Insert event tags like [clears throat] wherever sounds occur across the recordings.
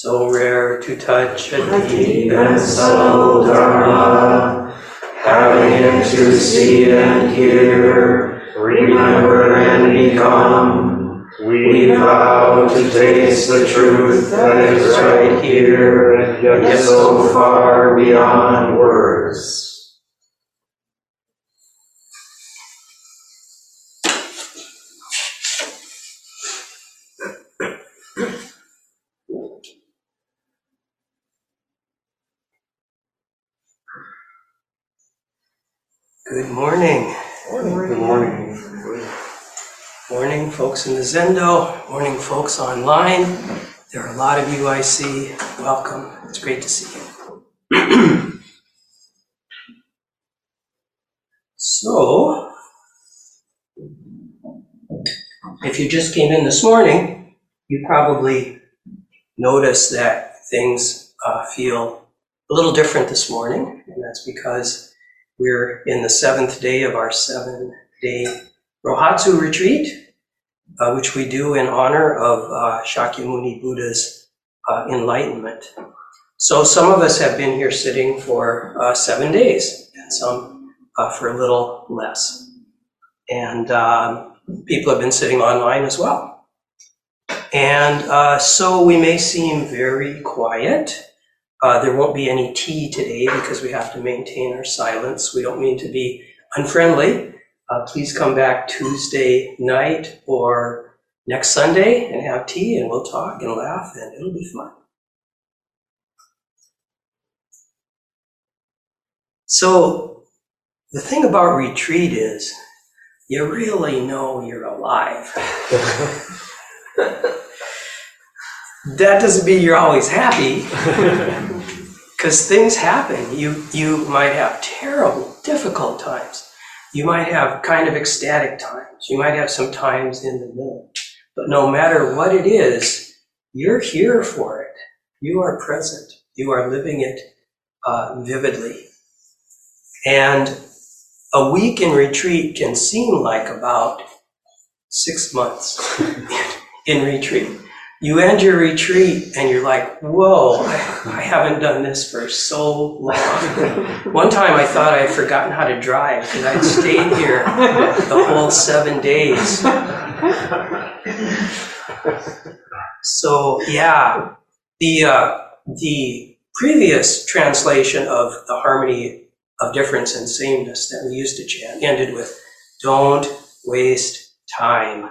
So rare to touch a deep and subtle Dharma, having it to see and hear, remember and become. We vow to taste the truth that is right here, and yet so far beyond words. Good morning. Good morning. Good morning, folks in the Zendo. Morning, folks online. There are a lot of you I see. Welcome. It's great to see you. [clears throat] so, if you just came in this morning, you probably noticed that things uh, feel a little different this morning, and that's because we're in the seventh day of our seven day Rohatsu retreat, uh, which we do in honor of uh, Shakyamuni Buddha's uh, enlightenment. So some of us have been here sitting for uh, seven days, and some uh, for a little less. And um, people have been sitting online as well. And uh, so we may seem very quiet uh, there won't be any tea today because we have to maintain our silence. We don't mean to be unfriendly. Uh, please come back Tuesday night or next Sunday and have tea and we'll talk and laugh and it'll be fun. So, the thing about retreat is you really know you're alive. [laughs] [laughs] that doesn't mean you're always happy [laughs] because things happen. You you might have terrible difficult times. You might have kind of ecstatic times. You might have some times in the middle. But no matter what it is you're here for it. You are present. You are living it uh, vividly. And a week in retreat can seem like about six months [laughs] in retreat you end your retreat and you're like, whoa, I, I haven't done this for so long. [laughs] One time I thought I had forgotten how to drive because I'd stayed here the whole seven days. So yeah, the uh, the previous translation of the harmony of difference and sameness that we used to chant ended with "Don't waste time,"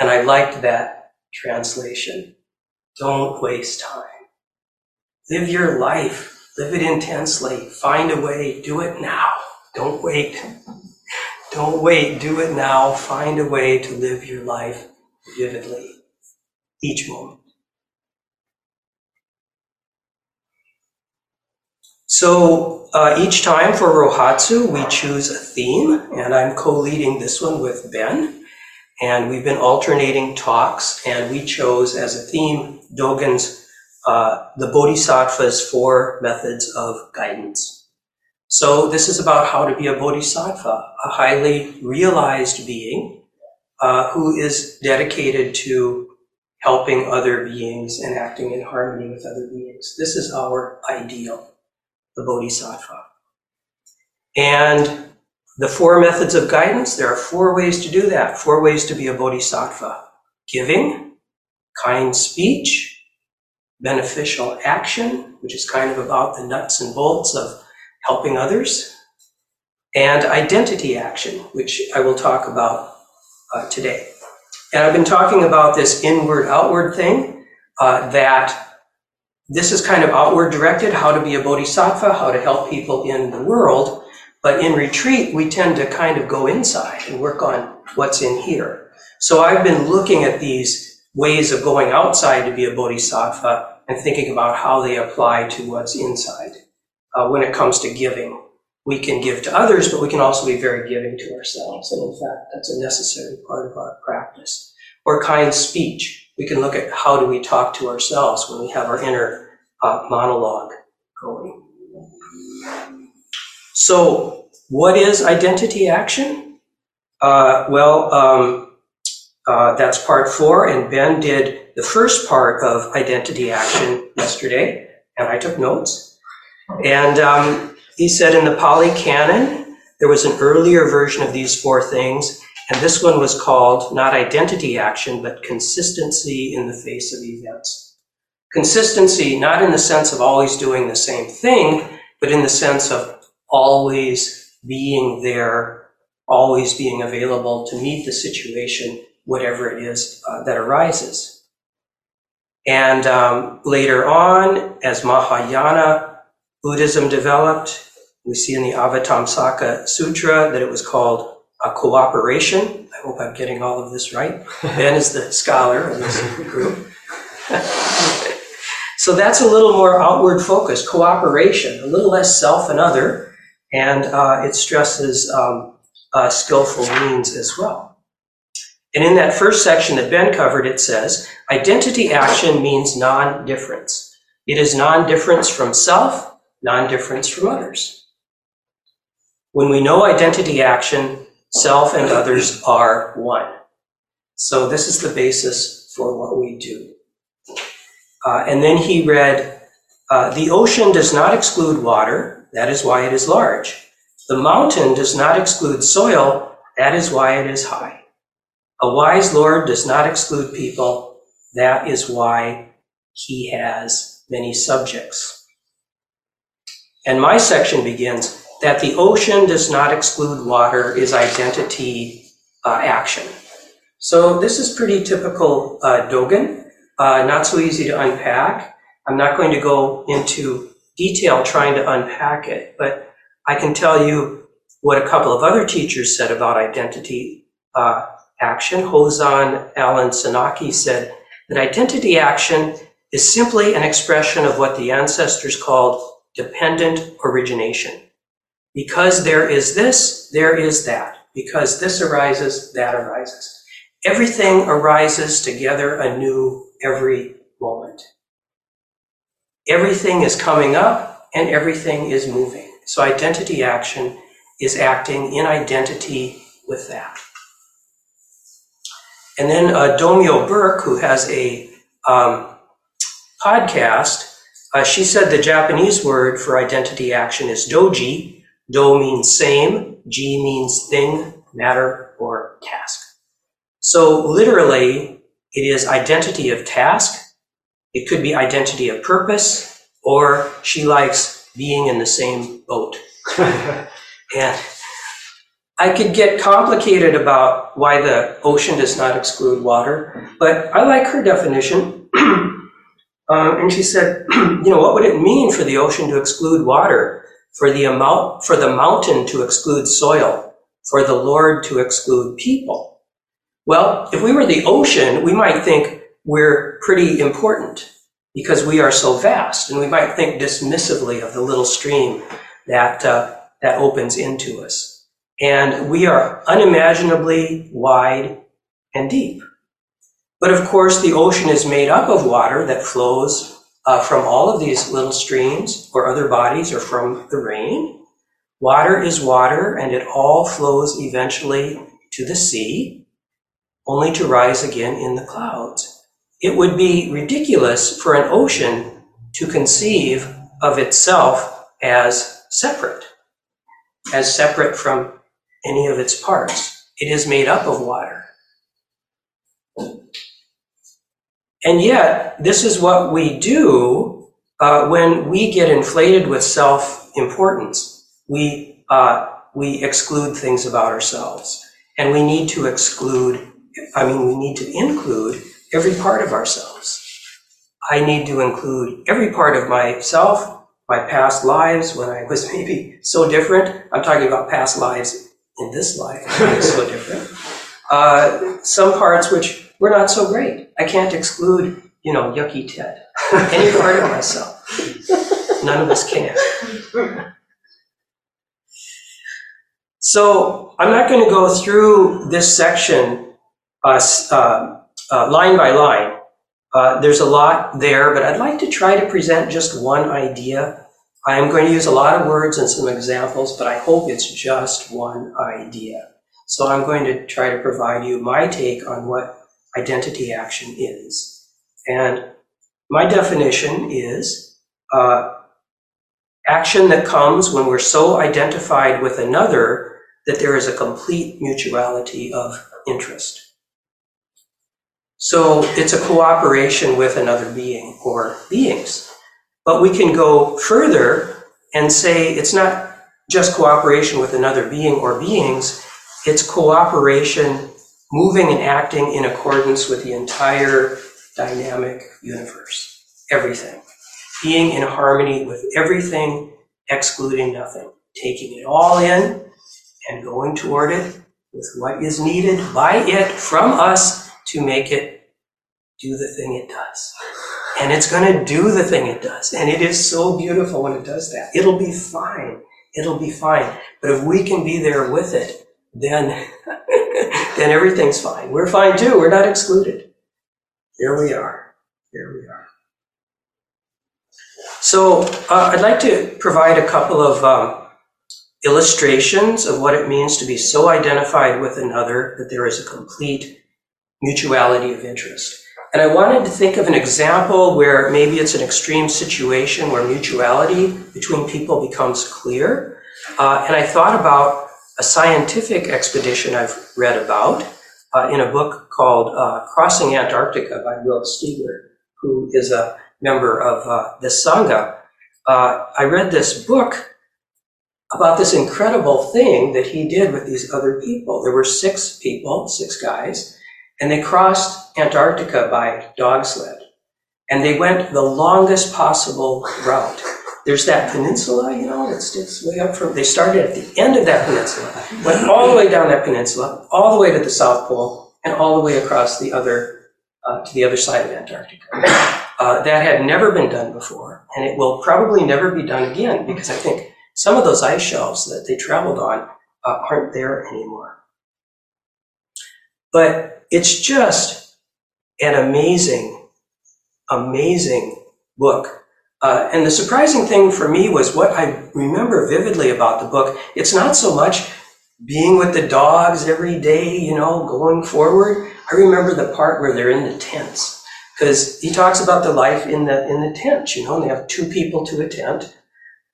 and I liked that translation. Don't waste time. Live your life. Live it intensely. Find a way. Do it now. Don't wait. Don't wait. Do it now. Find a way to live your life vividly each moment. So uh, each time for Rohatsu, we choose a theme, and I'm co-leading this one with Ben. And we've been alternating talks, and we chose as a theme Dogen's uh, The Bodhisattva's Four Methods of Guidance. So this is about how to be a bodhisattva, a highly realized being uh, who is dedicated to helping other beings and acting in harmony with other beings. This is our ideal, the bodhisattva. And the four methods of guidance, there are four ways to do that, four ways to be a bodhisattva giving, kind speech, beneficial action, which is kind of about the nuts and bolts of helping others, and identity action, which I will talk about uh, today. And I've been talking about this inward outward thing uh, that this is kind of outward directed how to be a bodhisattva, how to help people in the world. But in retreat, we tend to kind of go inside and work on what's in here. So I've been looking at these ways of going outside to be a bodhisattva and thinking about how they apply to what's inside. Uh, when it comes to giving, we can give to others, but we can also be very giving to ourselves. And in fact, that's a necessary part of our practice. Or kind speech. We can look at how do we talk to ourselves when we have our inner uh, monologue So, what is identity action? Uh, well, um, uh, that's part four, and Ben did the first part of identity action yesterday, and I took notes. And um, he said in the Pali Canon, there was an earlier version of these four things, and this one was called not identity action, but consistency in the face of events. Consistency, not in the sense of always doing the same thing, but in the sense of always being there, always being available to meet the situation, whatever it is uh, that arises. And um, later on, as Mahayana Buddhism developed, we see in the Avatamsaka Sutra that it was called a cooperation. I hope I'm getting all of this right. [laughs] Ben is the scholar of this group. [laughs] so that's a little more outward focus, cooperation, a little less self and other, and uh, it stresses um, uh, skillful means as well. And in that first section that Ben covered, it says identity action means non difference. It is non difference from self, non difference from others. When we know identity action, self and others are one. So this is the basis for what we do. Uh, and then he read, uh, the ocean does not exclude water, that is why it is large. The mountain does not exclude soil, that is why it is high. A wise Lord does not exclude people, that is why he has many subjects. And my section begins that the ocean does not exclude water is identity uh, action. So this is pretty typical uh, Dogen, uh, not so easy to unpack. I'm not going to go into detail trying to unpack it, but I can tell you what a couple of other teachers said about identity uh, action. Hozan Alan Senauke said that identity action is simply an expression of what the ancestors called dependent origination. Because there is this, there is that. Because this arises, that arises. Everything arises together anew every. Everything is coming up and everything is moving. So identity action is acting in identity with that. And then uh, Domyo Burk, who has a um, podcast, uh, she said the Japanese word for identity action is doji, Do means same, Ji means thing, matter, or task. So literally, it is identity of task. It could be identity of purpose, or she likes being in the same boat. [laughs] and I could get complicated about why the ocean does not exclude water, but I like her definition. [clears throat] um, and she said, [clears throat] you know, what would it mean for the ocean to exclude water? for the amount, for the mountain to exclude soil, for the Lord to exclude people. Well, if we were the ocean, we might think we're pretty important because we are so vast, and we might think dismissively of the little stream that uh, that opens into us. And we are unimaginably wide and deep. But of course, the ocean is made up of water that flows uh, from all of these little streams or other bodies or from the rain. Water is water and it all flows eventually to the sea, only to rise again in the clouds. It would be ridiculous for an ocean to conceive of itself as separate, as separate from any of its parts. It is made up of water. And yet, this is what we do uh, when we get inflated with self importance. We, uh, we exclude things about ourselves. And we need to exclude, I mean, we need to include every part of ourselves. I need to include every part of myself, my past lives when I was maybe so different. I'm talking about past lives in this life, so different. Uh, some parts which were not so great. I can't exclude, you know, yucky Ted, [laughs] any part of myself. None of us can. So I'm not going to go through this section uh, uh, uh, line by line. Uh, there's a lot there, but I'd like to try to present just one idea. I'm going to use a lot of words and some examples, but I hope it's just one idea. So I'm going to try to provide you my take on what identity action is. And my definition is uh, action that comes when we're so identified with another that there is a complete mutuality of interest. So it's a cooperation with another being or beings. But we can go further and say it's not just cooperation with another being or beings, it's cooperation moving and acting in accordance with the entire dynamic universe, everything. Being in harmony with everything, excluding nothing, taking it all in and going toward it with what is needed by it from us to make it do the thing it does. And it's going to do the thing it does. And it is so beautiful when it does that. It'll be fine. It'll be fine. But if we can be there with it, then, [laughs] then everything's fine. We're fine too. We're not excluded. Here we are. Here we are. So uh, I'd like to provide a couple of um, illustrations of what it means to be so identified with another that there is a complete mutuality of interest. And I wanted to think of an example where maybe it's an extreme situation where mutuality between people becomes clear. Uh, and I thought about a scientific expedition I've read about uh, in a book called uh, Crossing Antarctica by Will Steger, who is a member of uh, the Sangha. Uh, I read this book about this incredible thing that he did with these other people. There were six people, six guys, and they crossed Antarctica by dog sled. And they went the longest possible route. There's that peninsula, you know, that sticks way up from, they started at the end of that peninsula, went all the way down that peninsula, all the way to the South Pole, and all the way across the other, uh, to the other side of Antarctica. Uh, that had never been done before, and it will probably never be done again because I think some of those ice shelves that they traveled on uh, aren't there anymore. But it's just an amazing, amazing book. Uh, and the surprising thing for me was what I remember vividly about the book. It's not so much being with the dogs every day, you know, going forward. I remember the part where they're in the tents because he talks about the life in the in the tent. You know, and they have two people to a tent,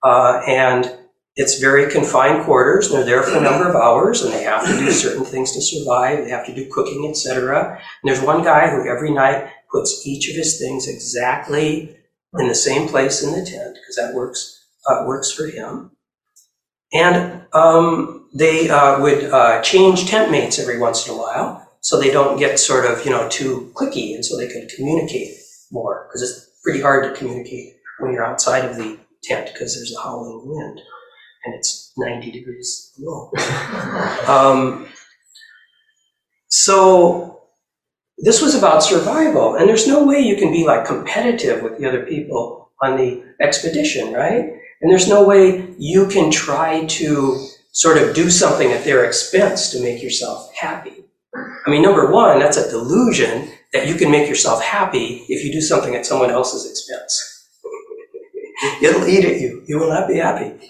uh, and it's very confined quarters. They're there for a number of hours, and they have to do certain things to survive. They have to do cooking, etc. And there's one guy who every night puts each of his things exactly in the same place in the tent because that works uh, works for him. And um, they uh, would uh, change tent mates every once in a while, so they don't get sort of you know too cliquey, and so they could communicate more because it's pretty hard to communicate when you're outside of the tent because there's a howling wind and it's 90 degrees below. [laughs] um, so this was about survival, and there's no way you can be like competitive with the other people on the expedition, right? And there's no way you can try to sort of do something at their expense to make yourself happy. I mean, number one, that's a delusion that you can make yourself happy if you do something at someone else's expense. [laughs] It'll eat at you. You will not be happy.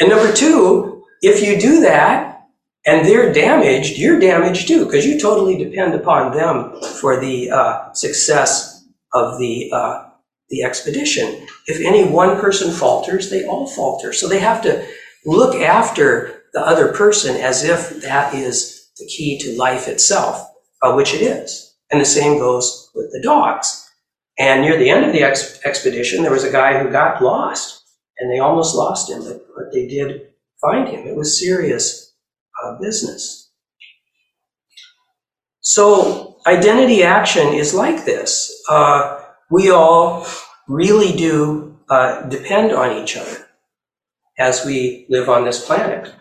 And number two, if you do that and they're damaged, you're damaged too, because you totally depend upon them for the uh, success of the uh, the expedition. If any one person falters, they all falter. So they have to look after the other person as if that is the key to life itself, uh, which it is. And the same goes with the dogs. And near the end of the ex- expedition, there was a guy who got lost and they almost lost him, but, but they did find him. It was serious uh, business. So identity action is like this. Uh, we all really do uh, depend on each other as we live on this planet.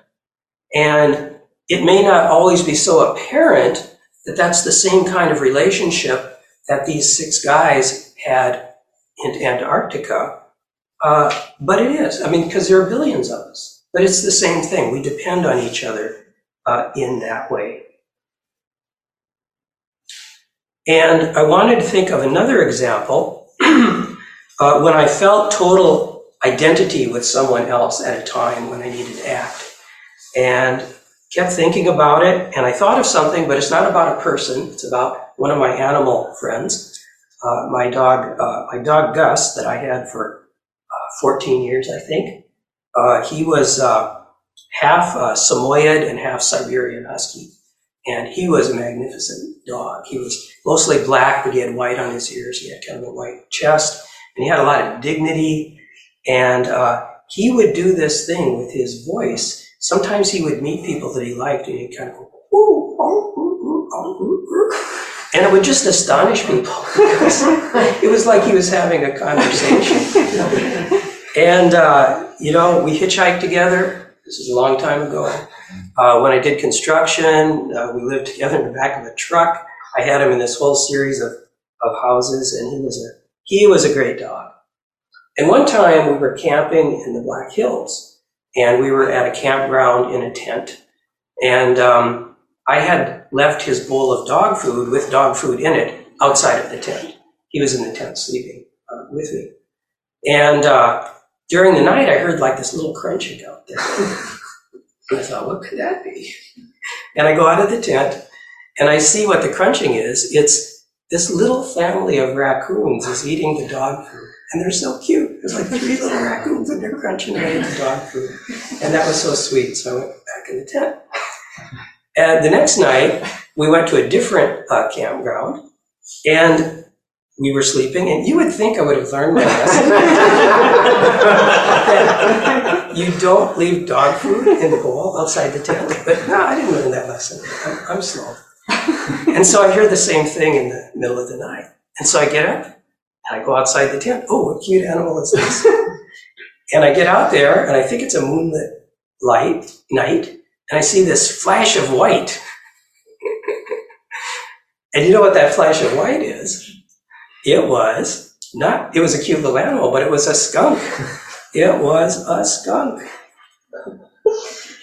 And it may not always be so apparent that that's the same kind of relationship that these six guys had in Antarctica uh, but it is. I mean, because there are billions of us. But it's the same thing. We depend on each other uh, in that way. And I wanted to think of another example [clears throat] uh, when I felt total identity with someone else at a time when I needed to act. And kept thinking about it, and I thought of something, but it's not about a person, it's about one of my animal friends. uh, my dog, uh, my dog Gus, that I had for 14 years, I think, uh, he was uh, half uh, Samoyed and half Siberian Husky. And he was a magnificent dog. He was mostly black, but he had white on his ears. He had kind of a white chest, and he had a lot of dignity. And uh, he would do this thing with his voice. Sometimes he would meet people that he liked, and he'd kind of go, "Ooh, oh, oh, ooh, ooh." and it would just astonish people. [laughs] it was like he was having a conversation. [laughs] And, uh, you know, we hitchhiked together. This is a long time ago. Uh, when I did construction, uh, we lived together in the back of a truck. I had him in this whole series of, of houses, and he was a he was a great dog. And one time we were camping in the Black Hills, and we were at a campground in a tent, and um, I had left his bowl of dog food with dog food in it outside of the tent. He was in the tent sleeping uh, with me, and uh, during the night I heard like this little crunching out there. And [laughs] I thought, what could that be? And I go out of the tent and I see what the crunching is. It's this little family of raccoons is eating the dog food. And they're so cute. There's like three little raccoons and they're crunching away at the dog food. And that was so sweet. So I went back in the tent. And the next night, we went to a different uh, campground and we were sleeping. And you would think I would have learned my [laughs] lesson. you don't leave dog food in the bowl outside the tent. But no, I didn't learn that lesson. I'm, I'm slow. And so I hear the same thing in the middle of the night. And so I get up and I go outside the tent. Oh, what cute animal is this? and I get out there and I think it's a moonlit light night. And I see this flash of white. and you know what that flash of white is? It was not, it was a cute little animal, but it was a skunk. It was a skunk.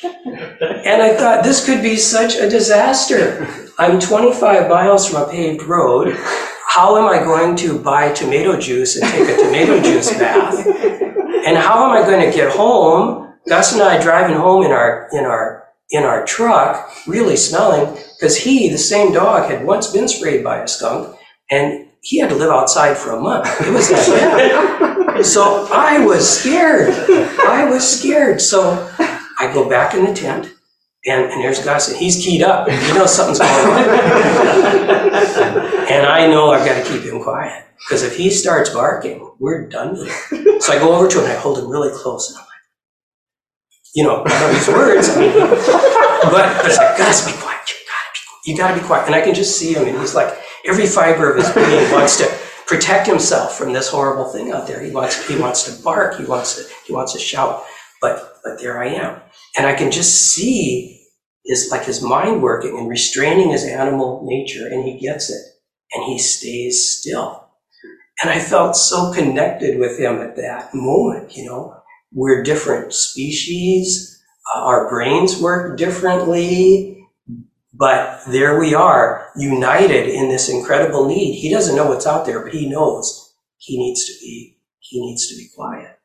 And I thought, this could be such a disaster. I'm 25 miles from a paved road. How am I going to buy tomato juice and take a tomato juice bath? And how am I going to get home? Gus and I driving home in our in our in our truck, really smelling, because he, the same dog, had once been sprayed by a skunk, and he had to live outside for a month. It was that [laughs] bad. So I was scared. I was scared. So I go back in the tent, and, and there's Gus, and he's keyed up. You know something's going on. [laughs] and I know I've got to keep him quiet, because if he starts barking, we're done. So I go over to him and I hold him really close, and I'm like, you know, I know these words, but it's like, Gus, be quiet. You gotta be, quiet. you gotta be quiet. And I can just see him, and he's like, every fiber of his being wants to protect himself from this horrible thing out there. He wants, he wants to bark. He wants to, he wants to shout. But, but there I am, and I can just see his like his mind working and restraining his animal nature, and he gets it, and he stays still. And I felt so connected with him at that moment. You know, we're different species. Uh, our brains work differently. But there we are, united in this incredible need. He doesn't know what's out there, but he knows he needs to be, he needs to be quiet.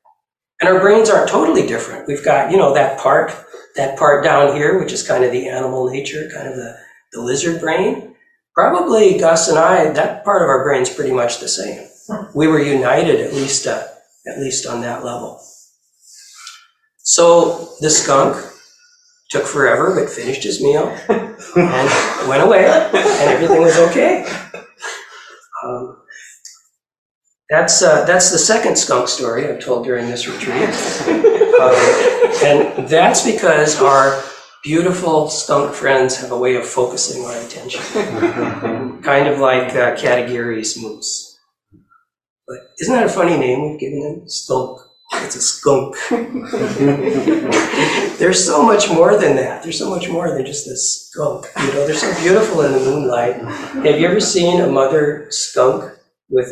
And our brains aren't totally different. We've got, you know, that part, that part down here, which is kind of the animal nature, kind of the, the lizard brain. Probably Gus and I, that part of our brain's pretty much the same. We were united at least, uh, at least on that level. So the skunk took forever, but finished his meal and went away, and everything was okay. Um, that's uh, that's the second skunk story I've told during this retreat, uh, and that's because our beautiful skunk friends have a way of focusing our attention, kind of like uh, Katagiri's moose. But isn't that a funny name we've given them? Skunk. It's a skunk. [laughs] There's so much more than that. There's so much more than just a skunk. You know, they're so beautiful in the moonlight. Have you ever seen a mother skunk with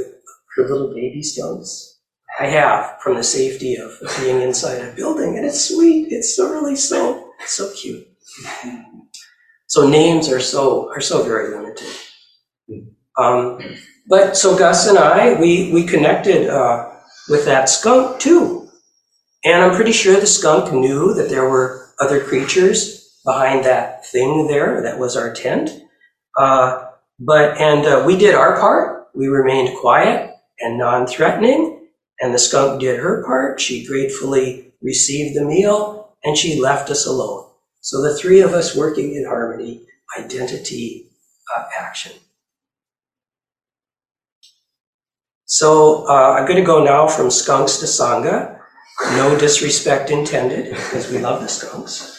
her little baby skunks? I have, from the safety of being inside a building, and it's sweet. It's really so so cute. So names are so are so very limited. Um, but so Gus and I, we we connected. Uh, with that skunk too. And I'm pretty sure the skunk knew that there were other creatures behind that thing there that was our tent. Uh, but, and uh, we did our part. we remained quiet and non-threatening, and the skunk did her part. She gratefully received the meal, and she left us alone. So the three of us working in harmony, identity, uh, action. So uh, I'm going to go now from skunks to sangha. No disrespect intended, because we love the skunks.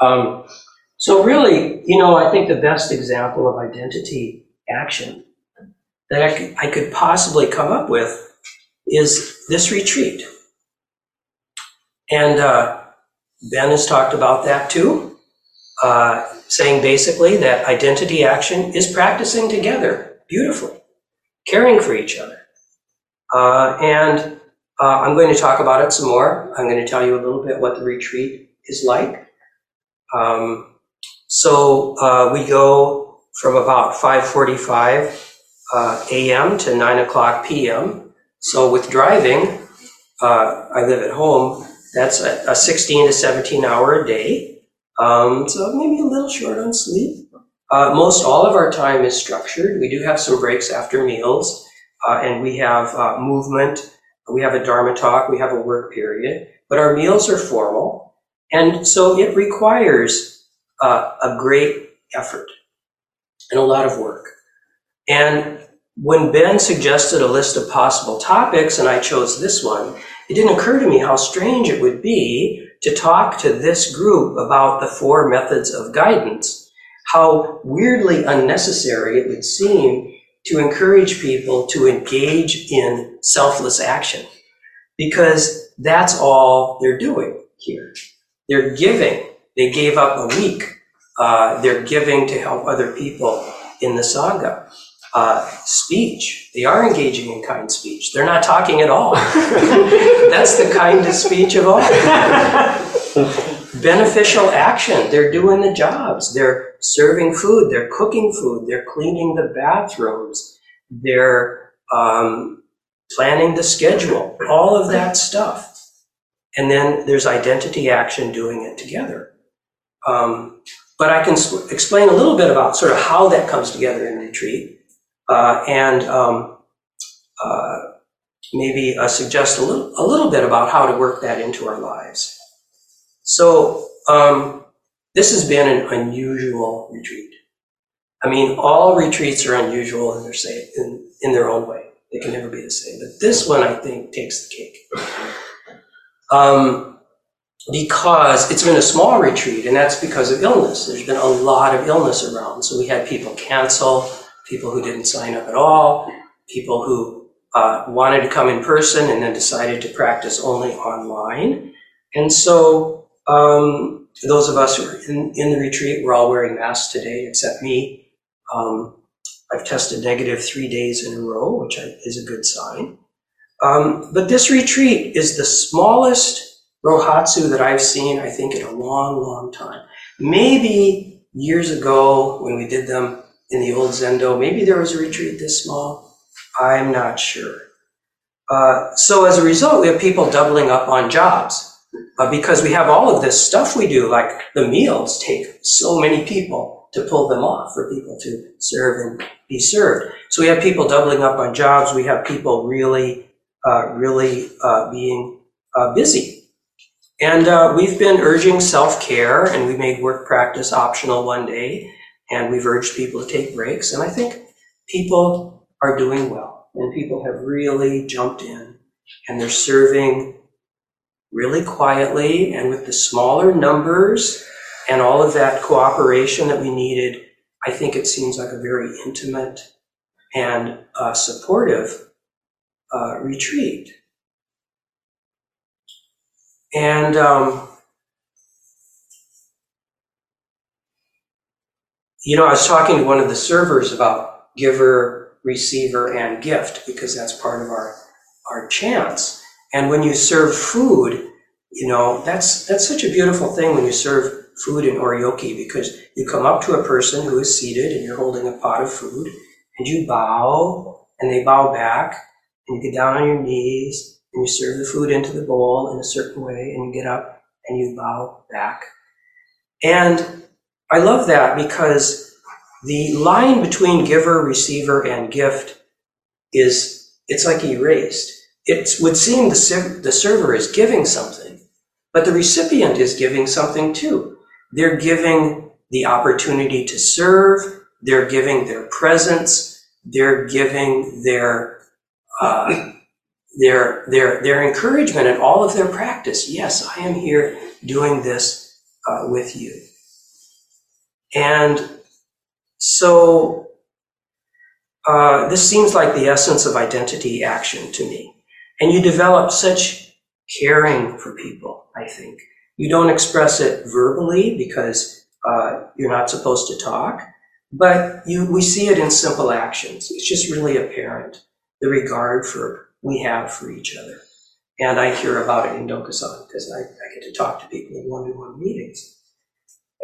Um, so really, you know, I think the best example of identity action that I could, I could possibly come up with is this retreat. And uh, Ben has talked about that too, uh, saying basically that identity action is practicing together beautifully, caring for each other. Uh, and uh, I'm going to talk about it some more. I'm going to tell you a little bit what the retreat is like. Um, so uh, we go from about 5:45 uh, a.m. to 9 o'clock p.m. So with driving, uh, I live at home. That's a, a 16 to 17 hour a day. Um, so maybe a little short on sleep. Uh, most all of our time is structured. We do have some breaks after meals, uh, and we have uh, movement. We have a Dharma talk. We have a work period, but our meals are formal, and so it requires uh, a great effort and a lot of work. And when Ben suggested a list of possible topics and I chose this one, it didn't occur to me how strange it would be to talk to this group about the four methods of guidance, how weirdly unnecessary it would seem to encourage people to engage in selfless action, because that's all they're doing here. They're giving. They gave up a week. Uh, they're giving to help other people in the Sangha uh, speech. They are engaging in kind speech. They're not talking at all. [laughs] That's the kindest speech of all. Beneficial action. They're doing the jobs. They're serving food. They're cooking food. They're cleaning the bathrooms. They're um, planning the schedule. All of that stuff. And then there's identity action doing it together. Um, but I can explain a little bit about sort of how that comes together in retreat uh, and um, uh, maybe uh, suggest a little, a little bit about how to work that into our lives. So um, this has been an unusual retreat. I mean, all retreats are unusual in their say in, in their own way. They can never be the same. But this one, I think, takes the cake. Um, because it's been a small retreat, and that's because of illness. There's been a lot of illness around. So we had people cancel people who didn't sign up at all, people who uh, wanted to come in person and then decided to practice only online. And so um, those of us who are in, in the retreat, we're all wearing masks today, except me. Um, I've tested negative three days in a row, which is a good sign. Um, but this retreat is the smallest Rohatsu that I've seen, I think, in a long, long time. Maybe years ago when we did them, in the old Zendo. Maybe there was a retreat this small. I'm not sure. Uh, so as a result, we have people doubling up on jobs uh, because we have all of this stuff we do, like the meals take so many people to pull them off for people to serve and be served. So we have people doubling up on jobs. We have people really, uh, really uh, being uh, busy. And uh, we've been urging self-care and we made work practice optional one day. And we've urged people to take breaks. And I think people are doing well. And people have really jumped in and they're serving really quietly and with the smaller numbers and all of that cooperation that we needed. I think it seems like a very intimate and uh, supportive uh, retreat. And um, You know, I was talking to one of the servers about giver, receiver, and gift because that's part of our our chants. And when you serve food, you know, that's that's such a beautiful thing when you serve food in oryoki because you come up to a person who is seated and you're holding a pot of food and you bow and they bow back and you get down on your knees and you serve the food into the bowl in a certain way and you get up and you bow back And I love that because the line between giver, receiver, and gift is, it's like erased. It would seem the, the server is giving something, but the recipient is giving something too. They're giving the opportunity to serve, they're giving their presence, they're giving their, uh, their, their, their encouragement and all of their practice. Yes, I am here doing this uh, with you. And so uh, this seems like the essence of identity action to me. And you develop such caring for people, I think. You don't express it verbally because uh, you're not supposed to talk, but you, we see it in simple actions. It's just really apparent, the regard for we have for each other. And I hear about it in Dokusan because I, I, get to talk to people in one-on-one meetings.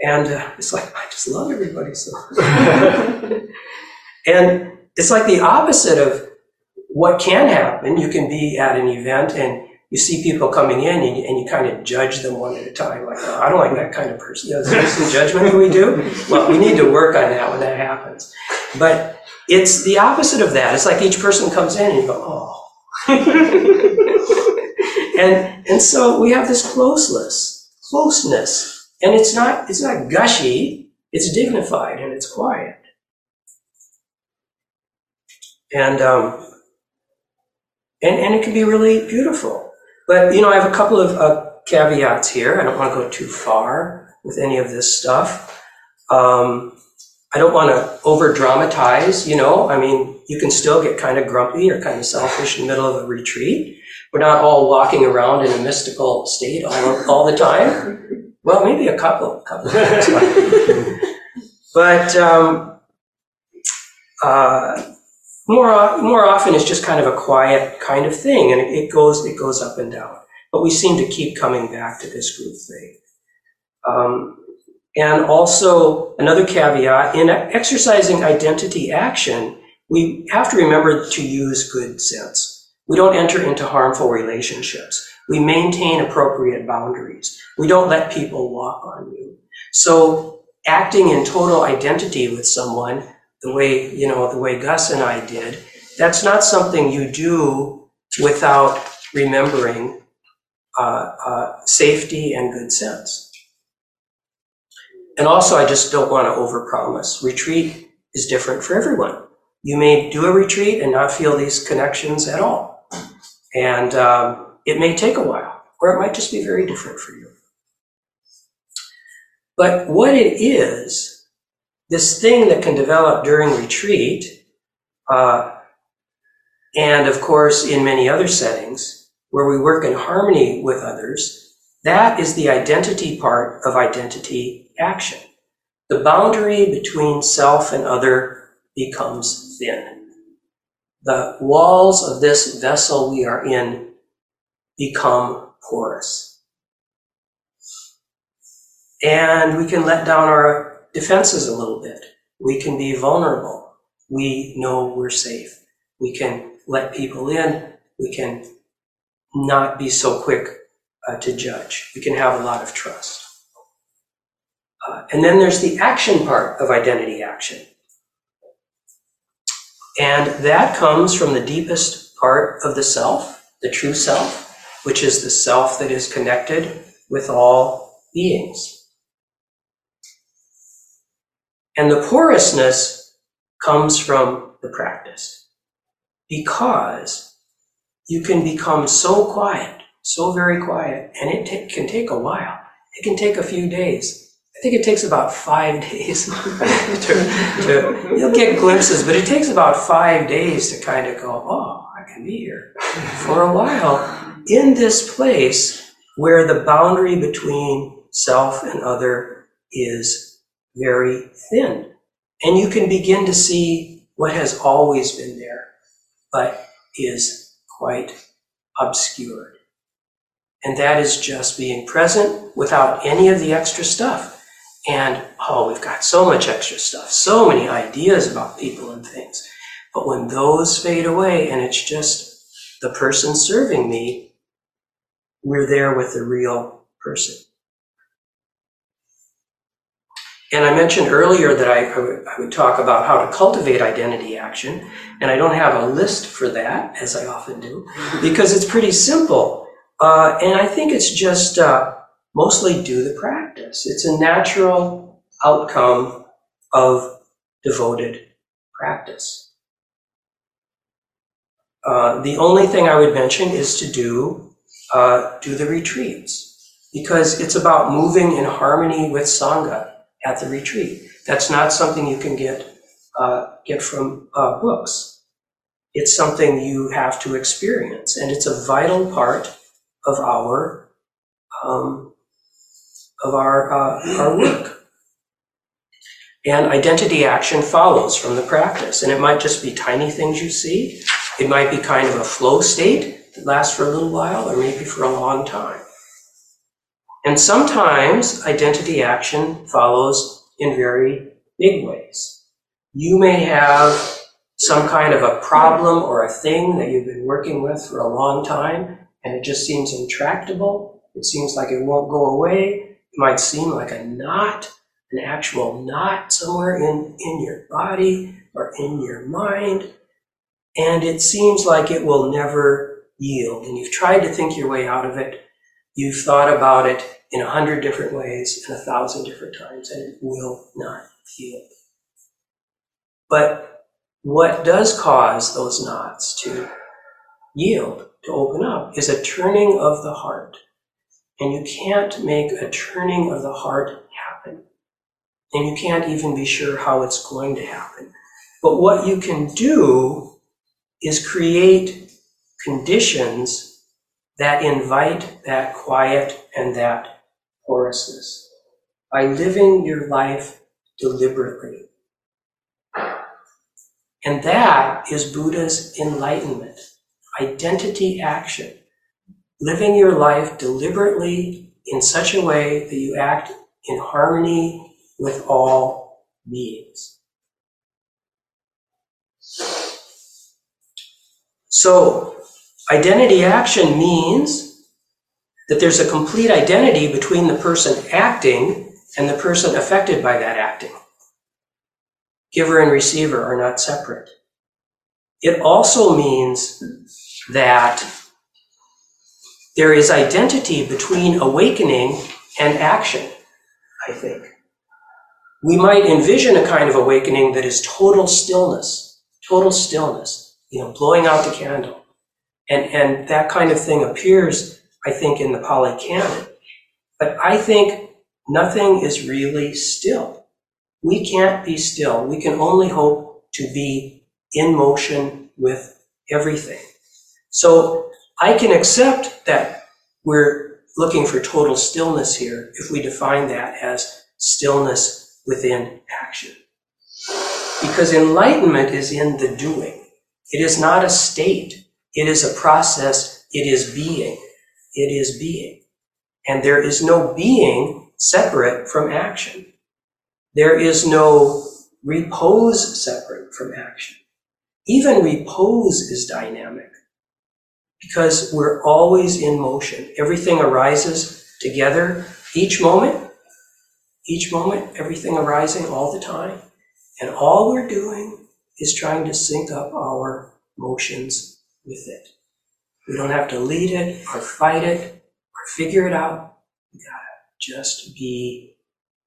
And uh, it's like, I just love everybody so [laughs] And it's like the opposite of what can happen. You can be at an event and you see people coming in and you, and you kind of judge them one at a time. Like, oh, I don't like that kind of person. You know, there's some judgment that we do. Well, we need to work on that when that happens. But it's the opposite of that. It's like each person comes in and you go, oh. [laughs] and and so we have this closeness, closeness, and it's not it's not gushy. It's dignified and it's quiet. And um, and and it can be really beautiful. But, you know, I have a couple of uh, caveats here. I don't want to go too far with any of this stuff. Um, I don't want to over dramatize, you know. I mean, you can still get kind of grumpy or kind of selfish in the middle of a retreat. We're not all walking around in a mystical state all, all the time. Well, maybe a couple, couple [laughs] [laughs] but um, uh, more, more often it's just kind of a quiet kind of thing, and it goes, it goes up and down. But we seem to keep coming back to this group thing. Um, and also, another caveat in exercising identity action, we have to remember to use good sense. We don't enter into harmful relationships. We maintain appropriate boundaries. We don't let people walk on you. So, acting in total identity with someone the way, you know, the way Gus and I did, that's not something you do without remembering uh, uh, safety and good sense. And also, I just don't want to overpromise. Retreat is different for everyone. You may do a retreat and not feel these connections at all. And um, it may take a while, or it might just be very different for you. But what it is, this thing that can develop during retreat, uh, and of course in many other settings where we work in harmony with others, that is the identity part of identity action. The boundary between self and other becomes thin. The walls of this vessel we are in become porous. And we can let down our defenses a little bit. We can be vulnerable. We know we're safe. We can let people in. We can not be so quick uh, to judge. We can have a lot of trust. Uh, and then there's the action part of identity action. And that comes from the deepest part of the self, the true self, which is the self that is connected with all beings. And the porousness comes from the practice because you can become so quiet, so very quiet, and it t- can take a while. It can take a few days. I think it takes about five [laughs] days [laughs] to, to, you'll get glimpses, but it takes about five days to kind of go, oh, Be here for a while in this place where the boundary between self and other is very thin. And you can begin to see what has always been there, but is quite obscured. And that is just being present without any of the extra stuff. And oh, we've got so much extra stuff, so many ideas about people and things. But when those fade away and it's just the person serving me, we're there with the real person. And I mentioned earlier that I, I, would, I would talk about how to cultivate identity action, and I don't have a list for that, as I often do, because it's pretty simple. Uh, and I think it's just uh, mostly do the practice. It's a natural outcome of devoted practice. Uh, the only thing I would mention is to do uh, do the retreats because it's about moving in harmony with sangha at the retreat. That's not something you can get uh, get from uh, books. It's something you have to experience, and it's a vital part of our um, of our uh, our work. And identity action follows from the practice, and it might just be tiny things you see. It might be kind of a flow state that lasts for a little while, or maybe for a long time. And sometimes identity action follows in very big ways. You may have some kind of a problem or a thing that you've been working with for a long time, and it just seems intractable. It seems like it won't go away. It might seem like a knot, an actual knot somewhere in, in your body or in your mind. And it seems like it will never yield. And you've tried to think your way out of it. You've thought about it in a hundred different ways and a thousand different times, and it will not yield. But what does cause those knots to yield, to open up, is a turning of the heart. And you can't make a turning of the heart happen. And you can't even be sure how it's going to happen. But what you can do is create conditions that invite that quiet and that porousness by living your life deliberately. And that is Buddha's enlightenment, identity action living your life deliberately in such a way that you act in harmony with all beings. So, identity action means that there's a complete identity between the person acting and the person affected by that acting. Giver and receiver are not separate. It also means that there is identity between awakening and action, I think. We might envision a kind of awakening that is total stillness, total stillness, you know, blowing out the candle. And, and that kind of thing appears, I think, in the Pali Canon. But I think nothing is really still. We can't be still. We can only hope to be in motion with everything. So I can accept that we're looking for total stillness here if we define that as stillness within action. Because enlightenment is in the doing. It is not a state. It is a process. It is being. It is being. And there is no being separate from action. There is no repose separate from action. Even repose is dynamic because we're always in motion. Everything arises together each moment, each moment, everything arising all the time. And all we're doing is trying to sync up our motions with it. We don't have to lead it or fight it or figure it out. We gotta just be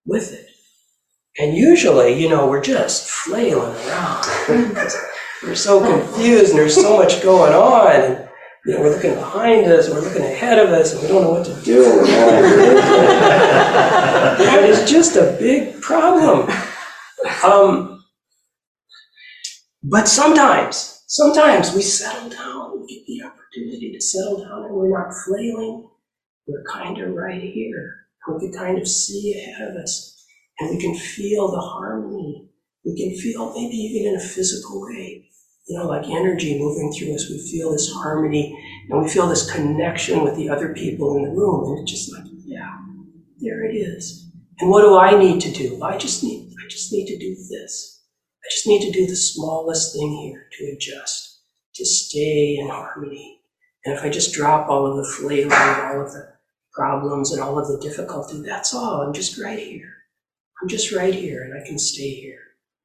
with it. And usually, you know, we're just flailing around. [laughs] we're so confused and there's so much going on. And you know, we're looking behind us, we're looking ahead of us, and we don't know what to do. [laughs] and it's just a big problem. Um, but sometimes, sometimes we settle down, we get the opportunity to settle down, and we're not flailing. We're kind of right here. We can kind of see ahead of us, and we can feel the harmony. We can feel maybe even in a physical way you know, like energy moving through us. We feel this harmony and we feel this connection with the other people in the room. And it's just like, yeah, there it is. And what do I need to do? I just need, I just need to do this. I just need to do the smallest thing here to adjust, to stay in harmony. And if I just drop all of the flailing, all of the problems and all of the difficulty, that's all. I'm just right here. I'm just right here and I can stay here.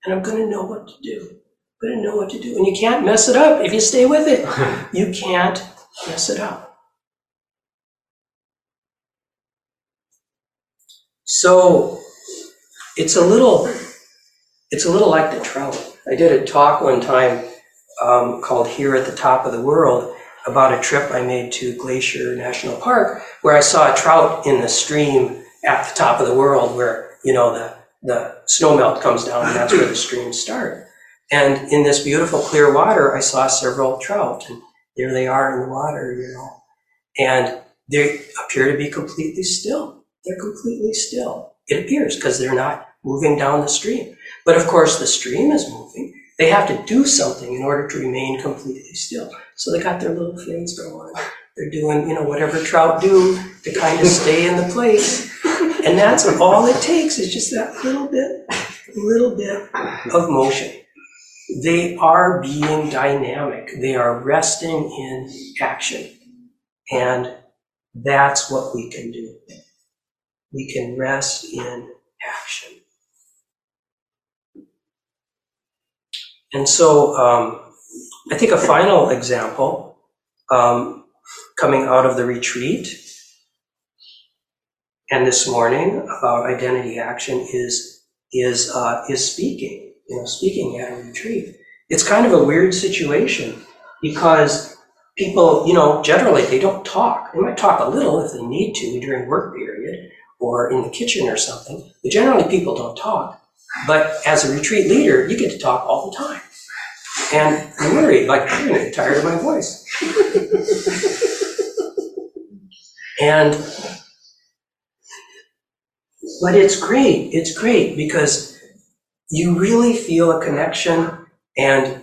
And I'm going to know what to do. I'm going to know what to do. And you can't mess it up if you stay with it. [laughs] You can't mess it up. So it's a little, it's a little like the trout. I did a talk one time um, called Here at the Top of the World about a trip I made to Glacier National Park where I saw a trout in the stream at the top of the world where, you know, the, the snow melt comes down and that's where the streams start. And in this beautiful clear water, I saw several trout and there they are in the water, you know. And they appear to be completely still. They're completely still. It appears because they're not moving down the stream. But of course, the stream is moving. They have to do something in order to remain completely still. So they got their little fins going. They're doing, you know, whatever trout do to kind of stay in the place. And that's all it takes is just that little bit, little bit of motion. They are being dynamic. They are resting in action. And that's what we can do. We can rest in action. And so um, I think a final example um, coming out of the retreat and this morning about identity action is is uh, is speaking. You know, speaking at a retreat. It's kind of a weird situation because people, you know, generally they don't talk. They might talk a little if they need to during work period or in the kitchen or something. But generally people don't talk. But as a retreat leader, you get to talk all the time. And I'm worried, like, I'm tired of my voice. and, but it's great. It's great because you really feel a connection and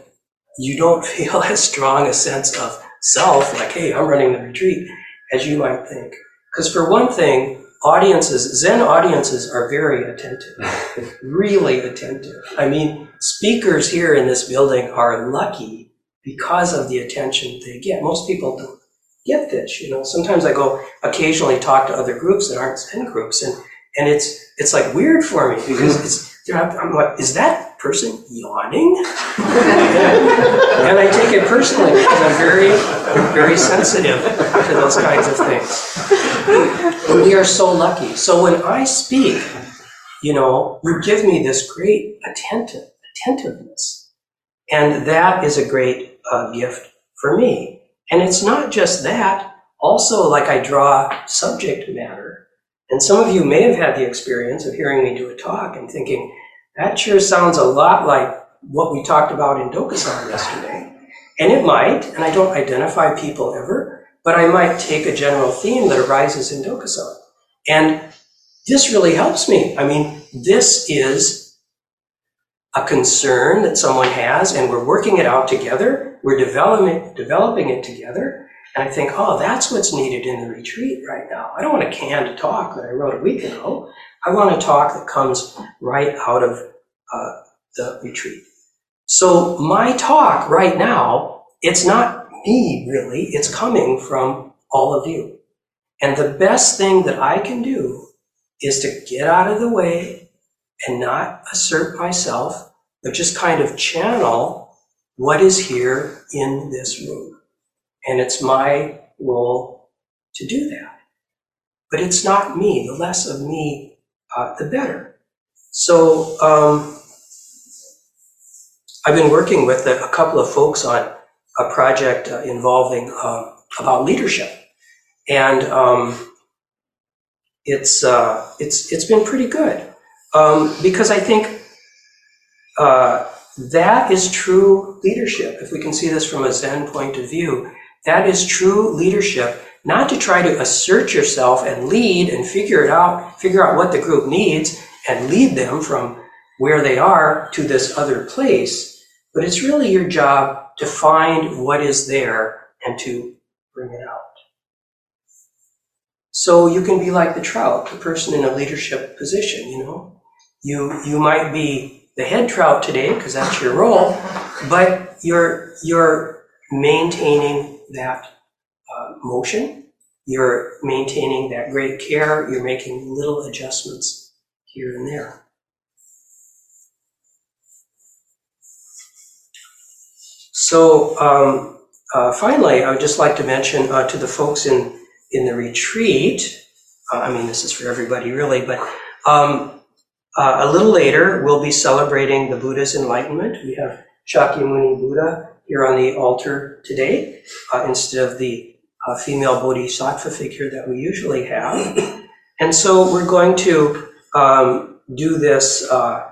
you don't [laughs] feel as strong a sense of self, like, hey, I'm running the retreat, as you might think. Because for one thing, audiences, Zen audiences are very attentive, [laughs] really attentive. I mean, speakers here in this building are lucky because of the attention they get. Most people don't get this, you know. Sometimes I go occasionally talk to other groups that aren't Zen groups, and and it's it's like weird for me mm-hmm. because it's I'm like, is that person yawning? [laughs] [laughs] and I take it personally because I'm very very sensitive to those kinds of things. We are so lucky. So when I speak, you know, you give me this great attentive attentiveness, and that is a great uh, gift for me. And it's not just that. Also, like I draw subject matter. And some of you may have had the experience of hearing me do a talk and thinking, that sure sounds a lot like what we talked about in Dokusan yesterday. And it might, and I don't identify people ever, but I might take a general theme that arises in Dokusan. And this really helps me. I mean, this is a concern that someone has, and we're working it out together. We're developing, developing it together. And I think, oh, that's what's needed in the retreat right now. I don't want a canned talk that I wrote a week ago. I want a talk that comes right out of uh, the retreat. So my talk right now, it's not me really, it's coming from all of you. And the best thing that I can do is to get out of the way and not assert myself, but just kind of channel what is here in this room. And it's my role to do that. But it's not me. The less of me, uh, the better. So um, I've been working with a, a, couple of folks on a project uh, involving um, about leadership, and um, it's uh, it's it's been pretty good um, because I think uh, that is true leadership. If we can see this from a Zen point of view, that is true leadership. Not to try to assert yourself and lead and figure it out, figure out what the group needs and lead them from where they are to this other place, but it's really your job to find what is there and to bring it out. So you can be like the trout, the person in a leadership position, you know. You you might be the head trout today because that's your role, but you're you're maintaining that uh, motion, you're maintaining that great care, you're making little adjustments here and there. So um, uh, finally, I would just like to mention uh, to the folks in, in the retreat, uh, I mean, this is for everybody really, but um, uh, a little later, we'll be celebrating the Buddha's enlightenment. We have Shakyamuni Buddha here on the altar today uh, instead of the uh, female bodhisattva figure that we usually have. And so we're going to um, do this, uh,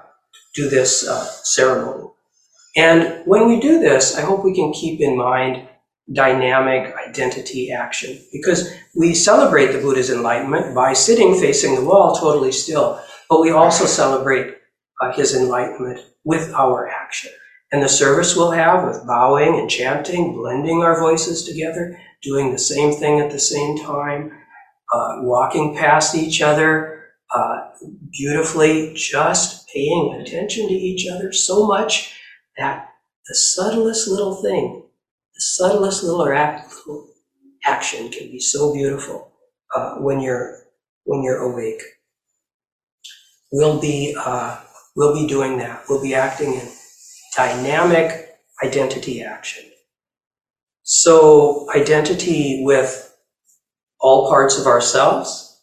do this ceremony. And when we do this, I hope we can keep in mind dynamic identity action because we celebrate the Buddha's enlightenment by sitting facing the wall totally still, but we also celebrate uh, his enlightenment with our action. And the service we'll have with bowing and chanting, blending our voices together, doing the same thing at the same time, uh, walking past each other uh, beautifully, just paying attention to each other so much that the subtlest little thing, the subtlest little act, action can be so beautiful uh, when you're when you're awake. We'll be uh, we'll be doing that. We'll be acting in dynamic identity action. So identity with all parts of ourselves,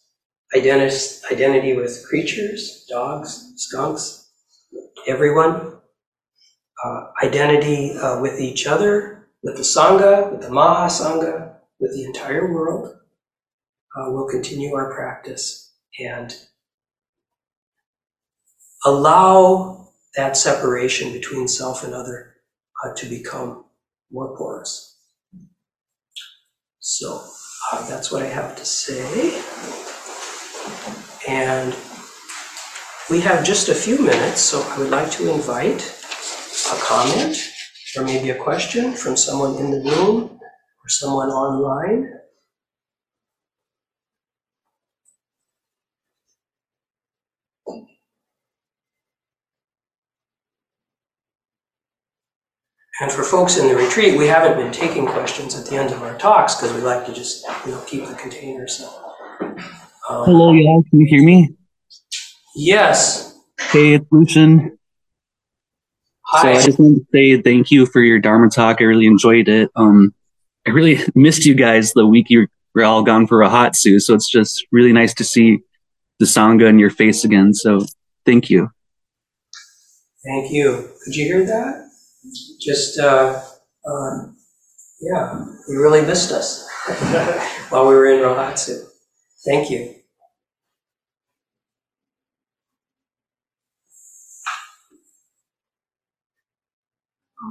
identity, identity with creatures, dogs, skunks, everyone, identity uh, with each other, with the Sangha, with the Mahasangha, with the entire world. Uh, we'll continue our practice and allow that separation between self and other uh, to become more porous. So uh, that's what I have to say. And we have just a few minutes, so I would like to invite a comment or maybe a question from someone in the room or someone online. And for folks in the retreat, we haven't been taking questions at the end of our talks because we like to just, you know, keep the container. So, um, Hello, y'all. Can you hear me? yes, Hey, it's Lucian. So I just wanted to say thank you for your Dharma talk. I really enjoyed it. Um, I really [laughs] missed you guys the week you were all gone for Rohatsu. So it's just really nice to see the Sangha in your face again. So thank you. Thank you. Could you hear that? Just, uh, um, yeah, you really missed us [laughs] while we were in Rohatsu. Thank you.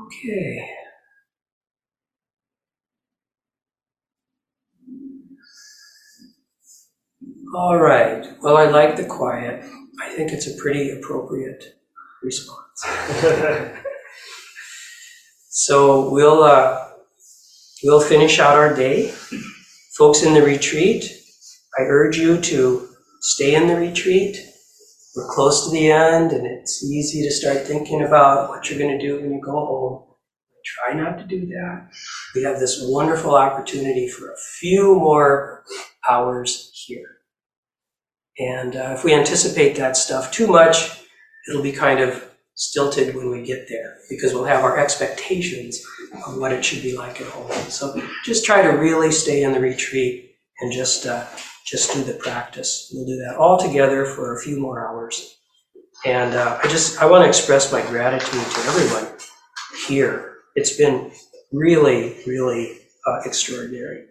Okay. All right. Well, I like the quiet. I think it's a pretty appropriate response. [laughs] so we'll uh, we'll finish out our day. Folks in the retreat, I urge you to stay in the retreat. We're close to the end, and it's easy to start thinking about what you're going to do when you go home. Try not to do that. We have this wonderful opportunity for a few more hours here. And uh, if we anticipate that stuff too much, it'll be kind of stilted when we get there because we'll have our expectations of what it should be like at home. So just try to really stay in the retreat and just uh, just do the practice. We'll do that all together for a few more hours. And uh, I just I want to express my gratitude to everyone here. It's been really, really uh, extraordinary.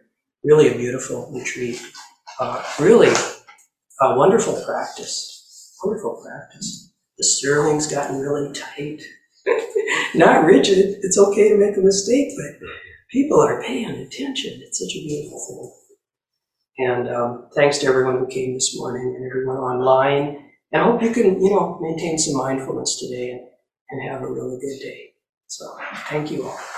Really a beautiful retreat. Uh, really a wonderful practice. Wonderful practice. The sterling's gotten really tight. [laughs] Not rigid. It's okay to make a mistake, but people are paying attention. It's such a beautiful thing. And um, thanks to everyone who came this morning and everyone online. And I hope you can, you know, maintain some mindfulness today and, and have a really good day. So thank you all.